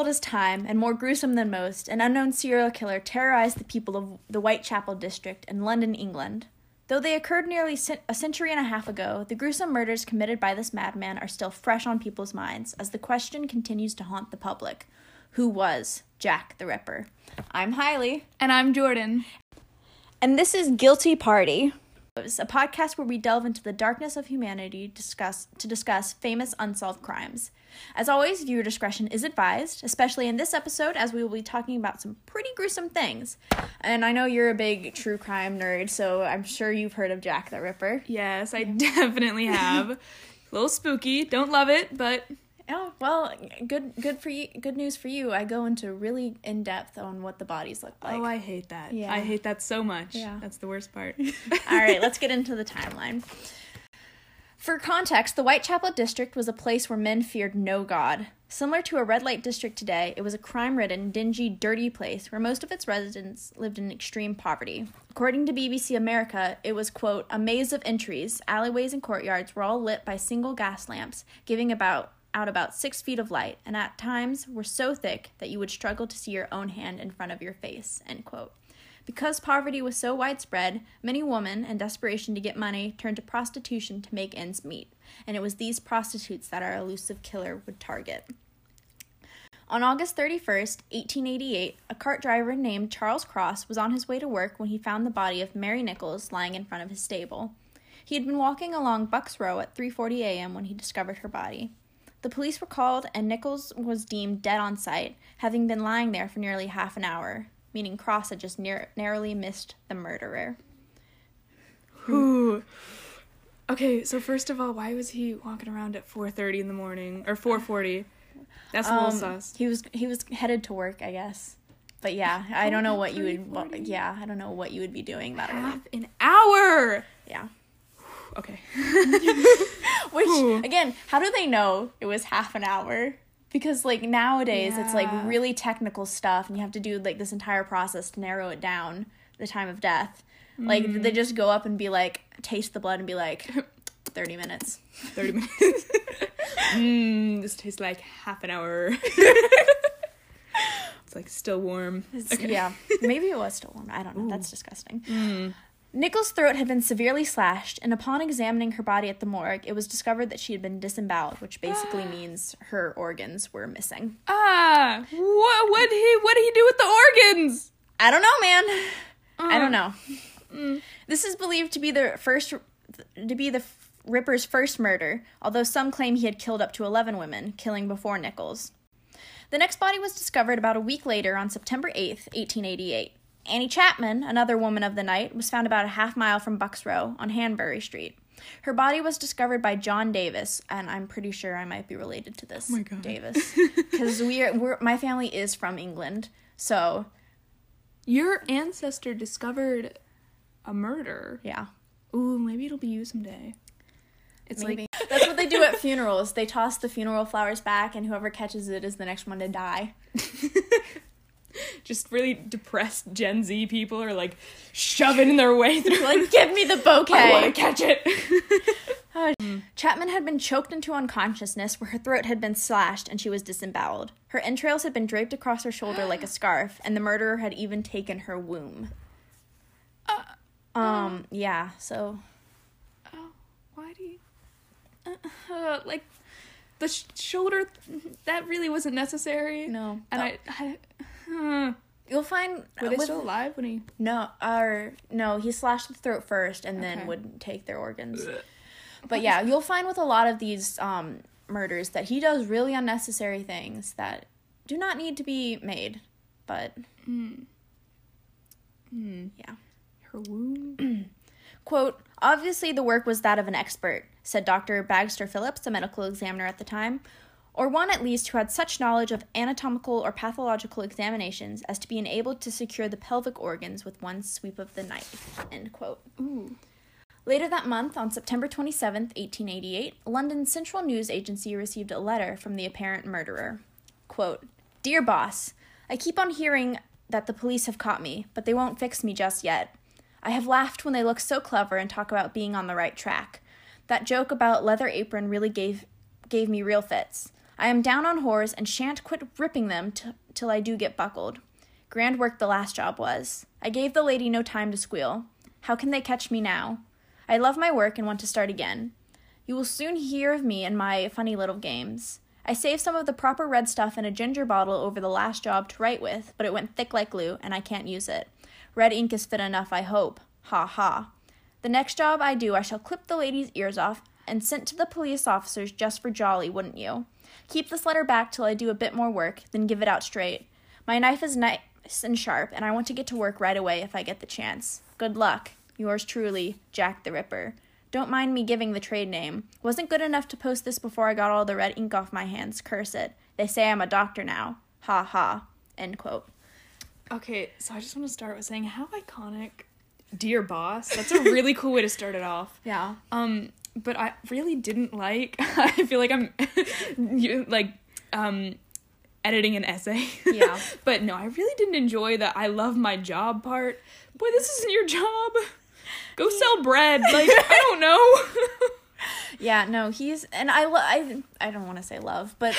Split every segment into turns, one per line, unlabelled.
old as time and more gruesome than most, an unknown serial killer terrorized the people of the Whitechapel district in London, England. Though they occurred nearly a century and a half ago, the gruesome murders committed by this madman are still fresh on people's minds as the question continues to haunt the public Who was Jack the Ripper? I'm Hailey.
And I'm Jordan.
And this is Guilty Party a podcast where we delve into the darkness of humanity discuss, to discuss famous unsolved crimes. As always, viewer discretion is advised, especially in this episode, as we will be talking about some pretty gruesome things. And I know you're a big true crime nerd, so I'm sure you've heard of Jack the Ripper.
Yes, I definitely have. a little spooky. Don't love it, but
Oh well, good good for you. Good news for you. I go into really in depth on what the bodies look oh, like.
Oh, I hate that. Yeah. I hate that so much. Yeah. That's the worst part.
All right, let's get into the timeline. For context, the Whitechapel district was a place where men feared no god. Similar to a red light district today, it was a crime ridden, dingy, dirty place where most of its residents lived in extreme poverty. According to BBC America, it was, quote, a maze of entries, alleyways, and courtyards were all lit by single gas lamps, giving about out about six feet of light, and at times were so thick that you would struggle to see your own hand in front of your face. End quote. Because poverty was so widespread, many women, in desperation to get money, turned to prostitution to make ends meet, and it was these prostitutes that our elusive killer would target. On August 31st, 1888, a cart driver named Charles Cross was on his way to work when he found the body of Mary Nichols lying in front of his stable. He had been walking along Bucks Row at 3:40 a.m. when he discovered her body. The police were called, and Nichols was deemed dead on sight, having been lying there for nearly half an hour, meaning Cross had just near- narrowly missed the murderer.
Ooh. Okay, so first of all, why was he walking around at 4:30 in the morning or 4:40? That's a little um, sus.
He was he was headed to work, I guess. But yeah, I don't know what you would. Yeah, I don't know what you would be doing that
half early. an hour.
Yeah.
Okay.
Which again, how do they know it was half an hour? Because like nowadays yeah. it's like really technical stuff and you have to do like this entire process to narrow it down the time of death. Mm. Like they just go up and be like taste the blood and be like 30 minutes.
30 minutes. Mmm, this tastes like half an hour. it's like still warm.
Okay. Yeah, maybe it was still warm. I don't know. Ooh. That's disgusting. Mm. Nichols' throat had been severely slashed, and upon examining her body at the morgue, it was discovered that she had been disemboweled, which basically means her organs were missing.
Ah, what what he what did he do with the organs?
I don't know, man. Uh, I don't know. Mm. This is believed to be the first to be the Ripper's first murder, although some claim he had killed up to 11 women, killing before Nichols. The next body was discovered about a week later on September 8th, 1888. Annie Chapman, another woman of the night, was found about a half mile from Bucks Row on Hanbury Street. Her body was discovered by John Davis, and I'm pretty sure I might be related to this
oh
Davis because we are we're, my family is from England. So,
your ancestor discovered a murder.
Yeah.
Ooh, maybe it'll be you someday.
It's maybe. like that's what they do at funerals. They toss the funeral flowers back, and whoever catches it is the next one to die.
just really depressed Gen Z people are like shoving in their way through.
like, give me the bouquet. I
want to catch it.
uh, Chapman had been choked into unconsciousness where her throat had been slashed and she was disemboweled. Her entrails had been draped across her shoulder like a scarf, and the murderer had even taken her womb. Uh, um, yeah, so.
Oh, why do you. Uh, uh, like, the sh- shoulder, that really wasn't necessary.
No.
And I, I
Hmm. You'll find
were they with, still alive when he?
No, or no, he slashed the throat first and then would take their organs. But yeah, you'll find with a lot of these um, murders that he does really unnecessary things that do not need to be made. But mm.
Mm.
yeah,
her wound.
Quote, obviously the work was that of an expert, said Dr. Bagster Phillips, a medical examiner at the time, or one at least who had such knowledge of anatomical or pathological examinations as to be enabled to secure the pelvic organs with one sweep of the knife. End quote.
Ooh.
Later that month, on September 27, 1888, London's Central News Agency received a letter from the apparent murderer. Quote, Dear boss, I keep on hearing that the police have caught me, but they won't fix me just yet. I have laughed when they look so clever and talk about being on the right track. That joke about leather apron really gave gave me real fits. I am down on whores and shan't quit ripping them t- till I do get buckled. Grand work the last job was. I gave the lady no time to squeal. How can they catch me now? I love my work and want to start again. You will soon hear of me and my funny little games. I saved some of the proper red stuff in a ginger bottle over the last job to write with, but it went thick like glue and I can't use it. Red ink is fit enough, I hope. Ha ha. The next job I do, I shall clip the lady's ears off and send to the police officers just for jolly, wouldn't you? Keep this letter back till I do a bit more work, then give it out straight. My knife is nice and sharp, and I want to get to work right away if I get the chance. Good luck. Yours truly, Jack the Ripper. Don't mind me giving the trade name. Wasn't good enough to post this before I got all the red ink off my hands. Curse it. They say I'm a doctor now. Ha ha. End quote.
Okay, so I just want to start with saying how iconic Dear Boss. That's a really cool way to start it off.
Yeah.
Um, but I really didn't like. I feel like I'm, you, like, um, editing an essay.
Yeah.
but no, I really didn't enjoy the "I love my job" part. Boy, this isn't your job. Go sell bread. Like I don't know.
Yeah, no, he's and I lo- I I don't want to say love, but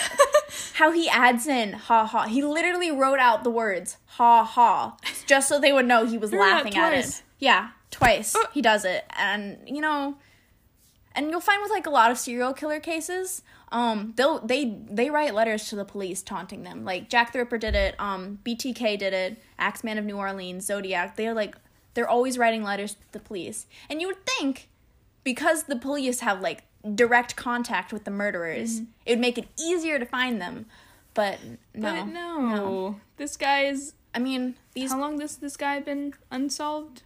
how he adds in ha ha. He literally wrote out the words ha ha just so they would know he was
that
laughing at it. Yeah, twice
Uh.
he does it, and you know, and you'll find with like a lot of serial killer cases, um, they'll they they write letters to the police taunting them. Like Jack the Ripper did it, um, BTK did it, Axeman of New Orleans, Zodiac. They're like they're always writing letters to the police, and you would think because the police have like direct contact with the murderers, it would make it easier to find them. But no,
But no, this guy's.
I mean, these
How long this this guy been unsolved?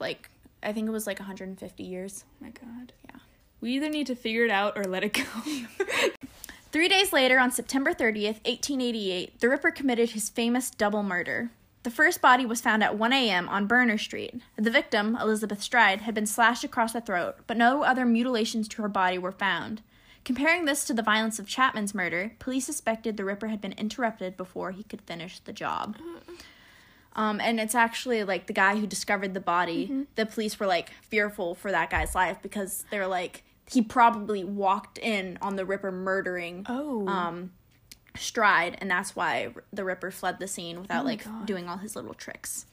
like I think it was like 150 years.
Oh my God.
Yeah.
We either need to figure it out or let it go.
Three days later, on September 30th, 1888, the Ripper committed his famous double murder. The first body was found at 1 a.m. on Berner Street. The victim, Elizabeth Stride, had been slashed across the throat, but no other mutilations to her body were found. Comparing this to the violence of Chapman's murder, police suspected the Ripper had been interrupted before he could finish the job. Uh, Um, and it's actually like the guy who discovered the body. The police were like fearful for that guy's life because they're like he probably walked in on the Ripper murdering
Oh.
um, Stride, and that's why the Ripper fled the scene without
Oh
like
God.
doing all his little tricks.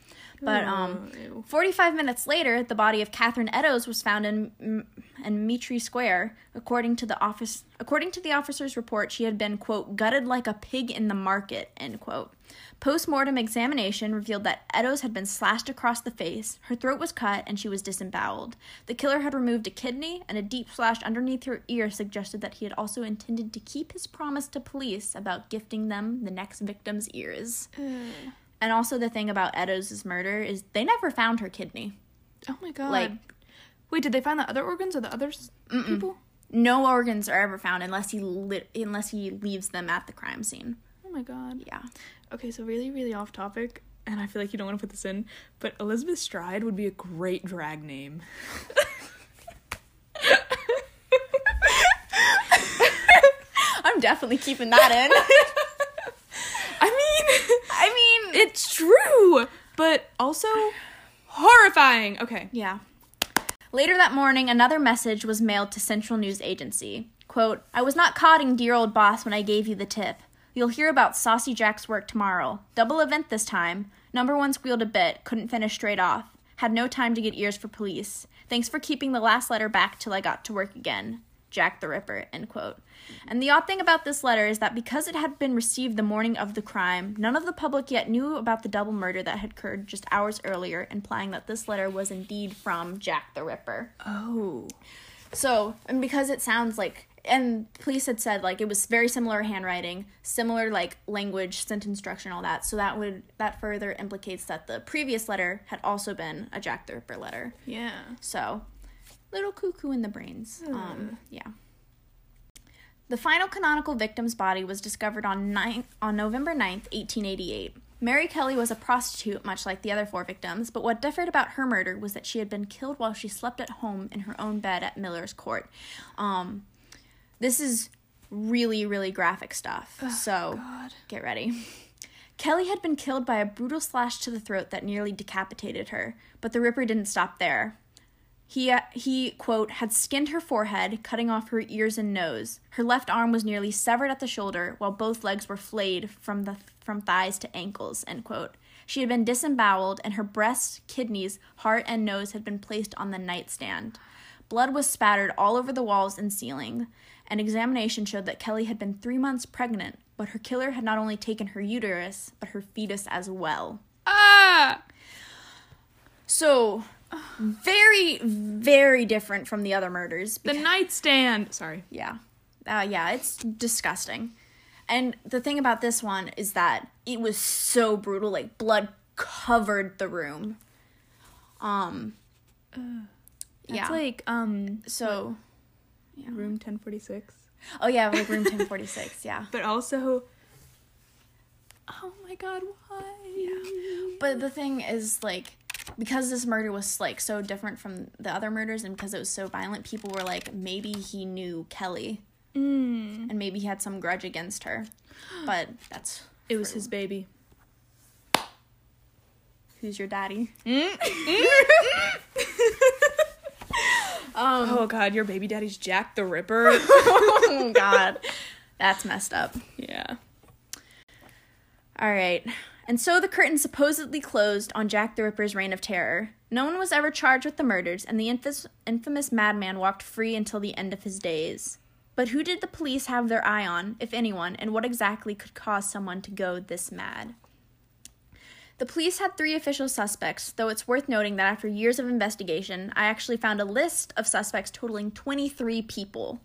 But um,
Oh, ew.
45 minutes later, the body of Catherine Eddowes was found in in Mitre Square. According to the office, according to the officer's report, she had been quote gutted like a pig in the market end quote. Post-mortem examination revealed that Eddowes had been slashed across the face, her throat was cut, and she was disemboweled. The killer had removed a kidney, and a deep slash underneath her ear suggested that he had also intended to keep his promise to police about gifting them the next victim's ears. And also the thing about Eddowes' murder is they never found her kidney.
Oh my God.
Like-
wait, did they find the other organs or the other people?
No organs are ever found unless he li- unless he leaves them at the crime scene.
Oh my God.
Yeah.
Okay, so really, really off topic, and I feel like you don't want to put this in, but Elizabeth Stride would be a great drag name.
I'm definitely keeping that in.
I
I mean,
it's true, but also horrifying. Okay.
yeah. Later that morning, another message was mailed to Central News Agency. Quote, I was not codding dear old boss when I gave you the tip. You'll hear about Saucy Jack's work tomorrow. Double event this time. Number one squealed a bit, couldn't finish straight off. Had no time to get ears for police. Thanks for keeping the last letter back till I got to work again. Jack the Ripper, end quote. And the odd thing about this letter is that because it had been received the morning of the crime, none of the public yet knew about the double murder that had occurred just hours earlier, implying that this letter was indeed from Jack the Ripper.
Oh.
So, and because it sounds like, and police had said like it was very similar handwriting, similar like language, sentence structure, and all that. So that would that further implicates that the previous letter had also been a Jack the Ripper letter.
Yeah.
So, little cuckoo in the brains. Um, yeah. The final canonical victim's body was discovered on 9, on November 9th, 1888. Mary Kelly was a prostitute, much like the other four victims, but what differed about her murder was that she had been killed while she slept at home in her own bed at Miller's Court. Um, this is really, really graphic stuff. so
God.
get ready. Kelly had been killed by a brutal slash to the throat that nearly decapitated her, but the Ripper didn't stop there. He, uh, he, quote, had skinned her forehead, cutting off her ears and nose. Her left arm was nearly severed at the shoulder, while both legs were flayed from, the, from thighs to ankles, end quote. She had been disemboweled, and her breasts, kidneys, heart, and nose had been placed on the nightstand. Blood was spattered all over the walls and ceiling. An examination showed that Kelly had been three months pregnant, but her killer had not only taken her uterus, but her fetus as well.
Ah!
So, very, very different from the other murders.
The nightstand. Sorry.
Yeah. Uh, yeah, it's disgusting. And the thing about this one is that it was so brutal, like blood covered the room. Um
That's
yeah.
like um
so
room 1046.
oh yeah, like room 1046, yeah.
But also Oh my god, why? Yeah.
But the thing is like because this murder was like so different from the other murders and because it was so violent, people were like maybe he knew Kelly
Mm.
and maybe he had some grudge against her. But that's
It was his baby.
who's your daddy?
oh god, your baby daddy's Jack the Ripper.
oh god. That's messed up.
yeah.
All right. And so the curtain supposedly closed on Jack the Ripper's reign of terror. No one was ever charged with the murders, and the infamous, madman walked free until the end of his days. But who did the police have their eye on, if anyone, and what exactly could cause someone to go this mad? The police had three official suspects, though it's worth noting that after years of investigation, I actually found a list of suspects totaling 23 people.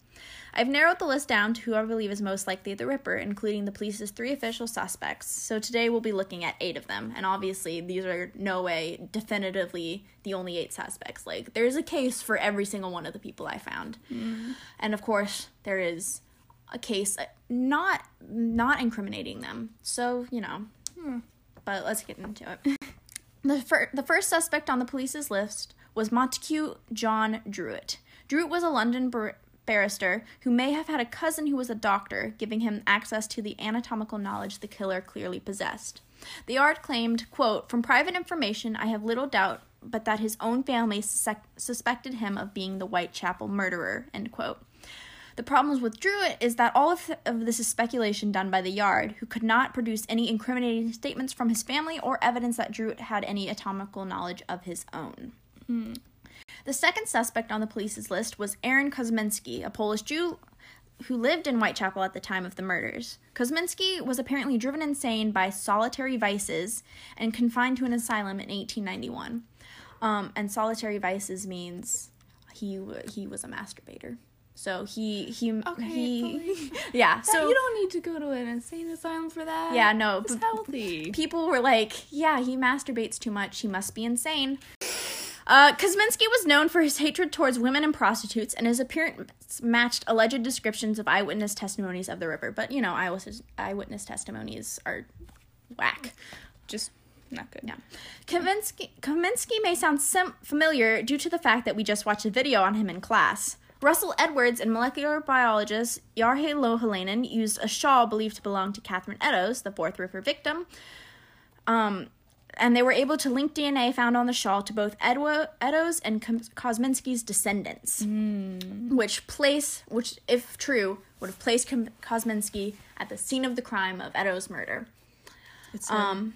I've narrowed the list down to who I believe is most likely the Ripper, including the police's three official suspects. So today we'll be looking at eight of them, and obviously these are no way definitively the only eight suspects. Like there's a case for every single one of the people I found, and of course there is a case uh, not not incriminating them. So you know, but let's get into it. The, fir- the first suspect on the police's list was Montague John Druitt. Druitt was a London barrister who may have had a cousin who was a doctor, giving him access to the anatomical knowledge the killer clearly possessed. The art claimed, quote, From private information, I have little doubt but that his own family sus- suspected him of being the Whitechapel murderer, end quote. The problems with Druitt is that all of, of this is speculation done by the Yard, who could not produce any incriminating statements from his family or evidence that Druitt had any anatomical knowledge of his own. Hmm. The second suspect on the police's list was Aaron Kosminski, a Polish Jew who lived in Whitechapel at the time of the murders. Kosminski was apparently driven insane by solitary vices and confined to an asylum in 1891. Um, and solitary vices means he he was a masturbator. So he he
Okay,
he yeah.
So
So
you don't need to go to an insane asylum for that.
yeah, no.
It's healthy.
people were like, yeah, he masturbates too much. He must be insane. Uh, Kosminski was known for his hatred towards women and prostitutes, and his appearance matched alleged descriptions of eyewitness testimonies of the Ripper. But, you know, eyewitness, eyewitness testimonies are whack.
Just not good.
Yeah. Kaminsky, Kaminsky may sound sim- familiar due to the fact that we just watched a video on him in class. Russell Edwards and molecular biologist Jari Louhelainen used a shawl believed to belong to Catherine Eddowes, the fourth Ripper victim, um, and they were able to link DNA found on the shawl to both Eddowes and Kos- Kosminski's descendants, which place, which if true, would have placed Kosminski at the scene of the crime of Eddowes' murder
It's
um,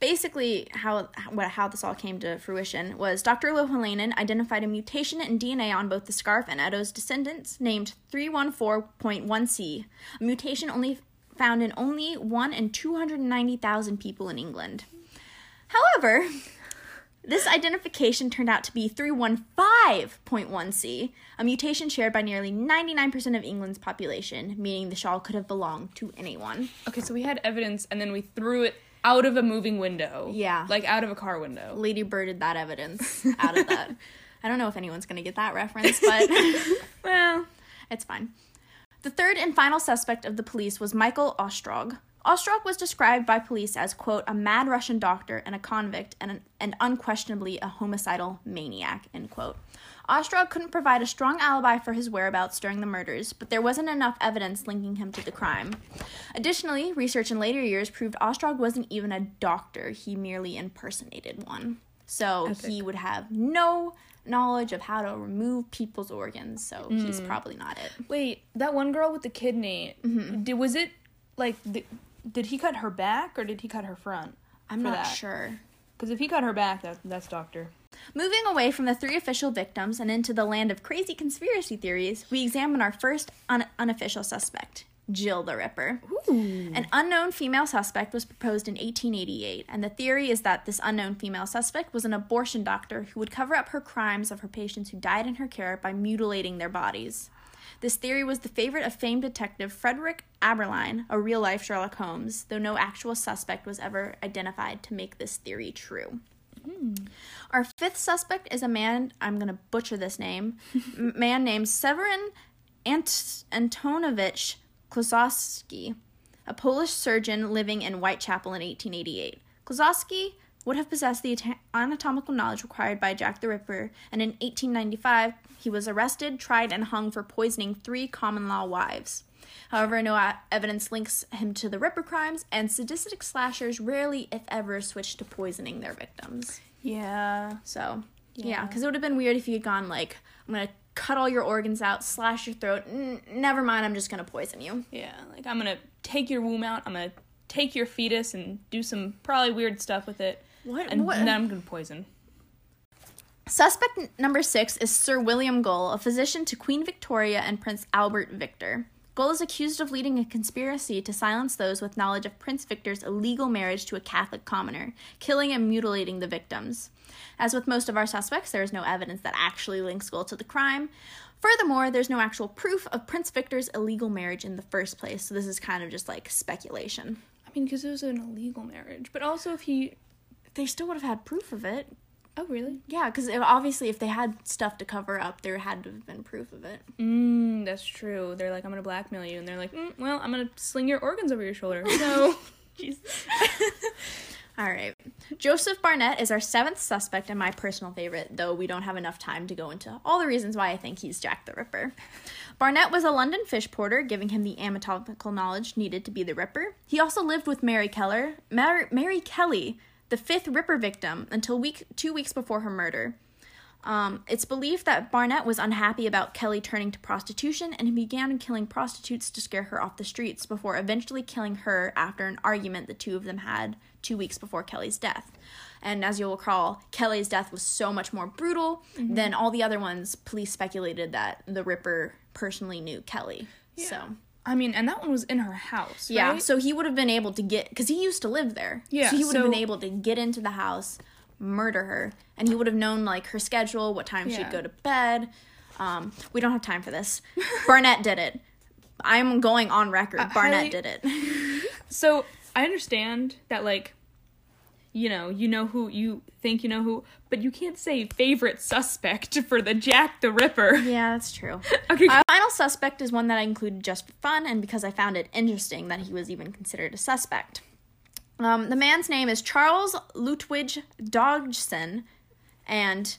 basically how how, how this all came to fruition was Dr. Louhelainen identified a mutation in DNA on both the scarf and Eddowes' descendants named 314.1c, a mutation only found in only 1 in 290,000 people in England. However, this identification turned out to be 315.1c, a mutation shared by nearly 99% of England's population, meaning the shawl could have belonged to anyone.
okay, so we had evidence and then we threw it out of a moving window.
Yeah.
Like out of a car window.
Lady Birded that evidence out of that. I don't know if anyone's going to get that reference, but
Well,
it's fine. The third and final suspect of the police was Michael Ostrog. Ostrog was described by police as, quote, a mad Russian doctor and a convict and, an, and unquestionably a homicidal maniac, end quote. Ostrog couldn't provide a strong alibi for his whereabouts during the murders, but there wasn't enough evidence linking him to the crime. Additionally, research in later years proved Ostrog wasn't even a doctor, he merely impersonated one. So
Epic.
he would have no knowledge of how to remove people's organs, so he's
Hmm.
probably not it.
Wait, that one girl with the kidney. Did was it like th- did he cut her back or did he cut her front?
I'm not
that.
sure.
Because if he cut her back, that that's doctor.
Moving away from the three official victims and into the land of crazy conspiracy theories, we examine our first un- unofficial suspect, Jill the Ripper.
Ooh.
An unknown female suspect was proposed in 1888, and the theory is that this unknown female suspect was an abortion doctor who would cover up her crimes of her patients who died in her care by mutilating their bodies. This theory was the favorite of famed detective Frederick Aberline, a real life Sherlock Holmes, though no actual suspect was ever identified to make this theory true. Hmm. Our fifth suspect is a man, I'm going to butcher this name, man named Severin Ant- Antonovich Klosowski, a Polish surgeon living in Whitechapel in 1888. Klosowski would have possessed the anatomical knowledge required by Jack the Ripper, and in 1895 he was arrested, tried, and hung for poisoning three common law wives. However, no uh, evidence links him to the Ripper crimes, and sadistic slashers rarely, if ever, switch to poisoning their victims.
Yeah.
So, yeah,
Yeah.
because it would have been weird if you had gone like, I'm gonna cut all your organs out, slash your throat. N- never mind, I'm just gonna poison you.
Yeah. Like I'm gonna take your womb out. I'm gonna take your fetus and do some probably weird stuff with it,
What?
and
what?
then I'm gonna poison.
Suspect n- number six is Sir William Gull, a physician to Queen Victoria and Prince Albert Victor. Gull is accused of leading a conspiracy to silence those with knowledge of Prince Victor's illegal marriage to a Catholic commoner, killing and mutilating the victims. As with most of our suspects, there is no evidence that actually links Gull to the crime. Furthermore, there's no actual proof of Prince Victor's illegal marriage in the first place, so this is kind of just like speculation.
I mean, because it was an illegal marriage, but also if he.
They still would have had proof of it.
Oh really?
Yeah, because obviously, if they had stuff to cover up, there had to have been proof of it.
Mm, that's true. They're like, I'm gonna blackmail you, and they're like, mm, well, I'm gonna sling your organs over your shoulder. So, Jesus.
All right. Joseph Barnett is our seventh suspect and my personal favorite, though we don't have enough time to go into all the reasons why I think he's Jack the Ripper. Barnett was a London fish porter, giving him the anatomical knowledge needed to be the Ripper. He also lived with Mary Keller, Mar- Mary Kelly, the fifth Ripper victim, until week two weeks before her murder. Um, it's believed that Barnett was unhappy about Kelly turning to prostitution and he began killing prostitutes to scare her off the streets before eventually killing her after an argument the two of them had two weeks before Kelly's death. And as you'll recall, Kelly's death was so much more brutal than all the other ones. Police speculated that the Ripper personally knew Kelly. So,
I mean, and that one was in her house.
yeah,
right?
so he would have been able to get, because he used to live there.
Yeah,
So he would have been able to get into the house, murder her, and he would have known, like, her schedule, what time she'd go to bed. Um, we don't have time for this. Barnett did it. I'm going on record. Barnett
highly-
did it.
So I understand that, like, you know, you know who you think you know who, but you can't say favorite suspect for the Jack the Ripper.
yeah, that's true.
Okay.
Our final suspect is one that I included just for fun and because I found it interesting that he was even considered a suspect. Um, the man's name is Charles Lutwidge Dodgson, and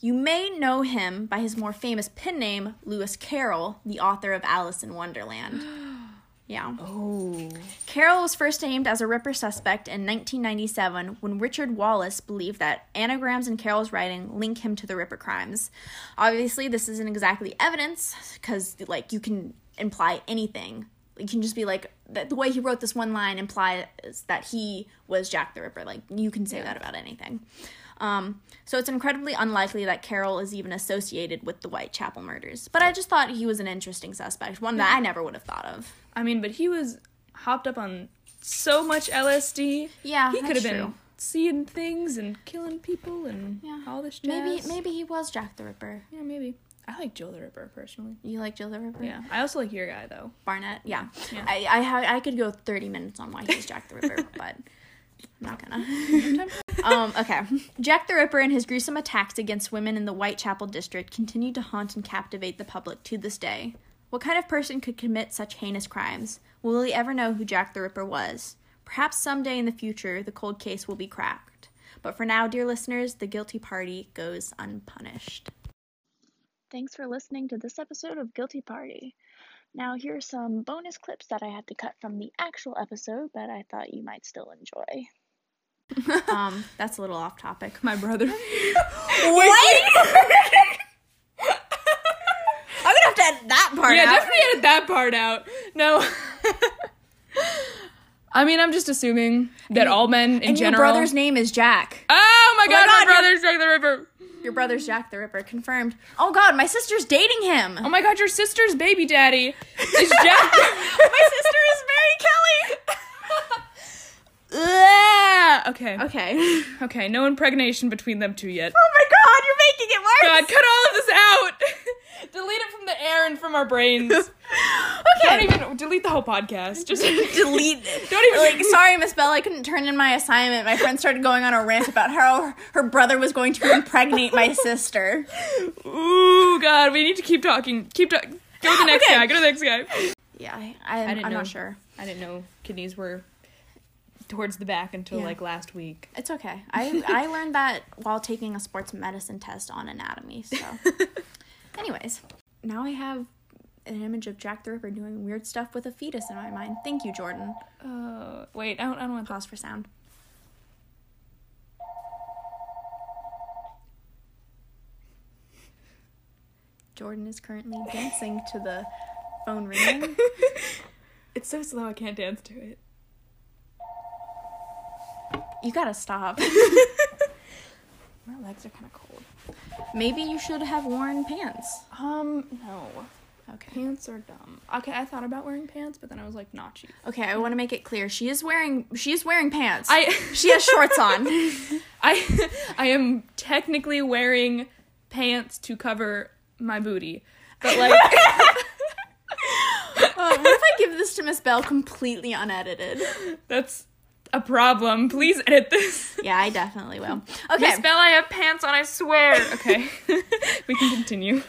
you may know him by his more famous pen name, Lewis Carroll, the author of Alice in Wonderland. Yeah.
oh.
Carroll was first named as a Ripper suspect in 1997 when Richard Wallace believed that anagrams in Carroll's writing link him to the Ripper crimes. Obviously, this isn't exactly evidence because, like, you can imply anything. You can just be like, that the way he wrote this one line implies that he was Jack the Ripper. Like, you can say that about anything. Um, so it's incredibly unlikely that Carroll is even associated with the Whitechapel murders. But I just thought he was an interesting suspect, one that I never would have thought of.
I mean, but he was hopped up on so much LSD.
Yeah,
he could have been
true.
seeing things and killing people and
Yeah.
all this jazz.
Maybe maybe he was Jack the Ripper.
Yeah, maybe. I like Jill the Ripper personally.
You like Jill the Ripper?
Yeah, I also like your guy though.
Barnett. Yeah.
Yeah.
I I, ha- I could go thirty minutes on why he's Jack the Ripper, but I'm not gonna. um. Okay. Jack the Ripper and his gruesome attacks against women in the Whitechapel district continue to haunt and captivate the public to this day. What kind of person could commit such heinous crimes? Will we ever know who Jack the Ripper was? Perhaps someday in the future, the cold case will be cracked. But for now, dear listeners, the guilty party goes unpunished. Thanks for listening to this episode of Guilty Party. Now, here are some bonus clips that I had to cut from the actual episode, but I thought you might still enjoy. um, that's a little off topic.
My brother.
Wait! I'm gonna have to edit that part
yeah,
out.
definitely edit that part out. No. I mean, I'm just assuming that all men in
and
general.
your brother's name is Jack.
Oh my oh god,
God,
my
your-
brother's Jack the Ripper.
Your brother's Jack the Ripper, confirmed. Oh god, my sister's dating him.
Oh my god, your sister's baby daddy is Jack.
my sister is Mary
Kelly. Okay.
Okay.
Okay, no impregnation between them two yet.
Oh my god, you're making it worse.
God, cut all of this out. Delete it from the air and from our brains.
Okay.
Don't even delete the whole podcast. Just
delete it.
Don't even-
like. Sorry, Miss Bell. I couldn't turn in my assignment. My friend started going on a rant about how her brother was going to impregnate my sister.
Ooh, God, we need to keep talking. Keep talking. Go to the next
Okay.
guy. Go to the next guy.
Yeah, I, I,
didn't
I'm
know.
not sure.
I didn't know kidneys were towards the back until
Yeah.
like last week.
It's okay. I I learned that while taking a sports medicine test on anatomy. So, anyways, now I have an image of Jack the Ripper doing weird stuff with a fetus in my mind. Thank you, Jordan.
Uh, wait, I don't. I don't want to.
Pause for sound. Jordan is currently dancing to the phone ringing.
It's so slow. I can't dance to it.
You gotta stop.
My legs are kind of cold.
Maybe you should have worn pants.
Um, no.
Okay.
Pants are dumb. Okay, I thought about wearing pants, but then I was like, not cheap.
Okay, I want to make it clear. She is wearing she is wearing pants.
I
she has shorts on.
I I am technically wearing pants to cover my booty, but like
Uh, what if I give this to Miss Bell completely unedited?
that's a problem. Please edit this.
Yeah, I definitely will. Okay.
Miss Bell, I have pants on. I swear. Okay, we can continue.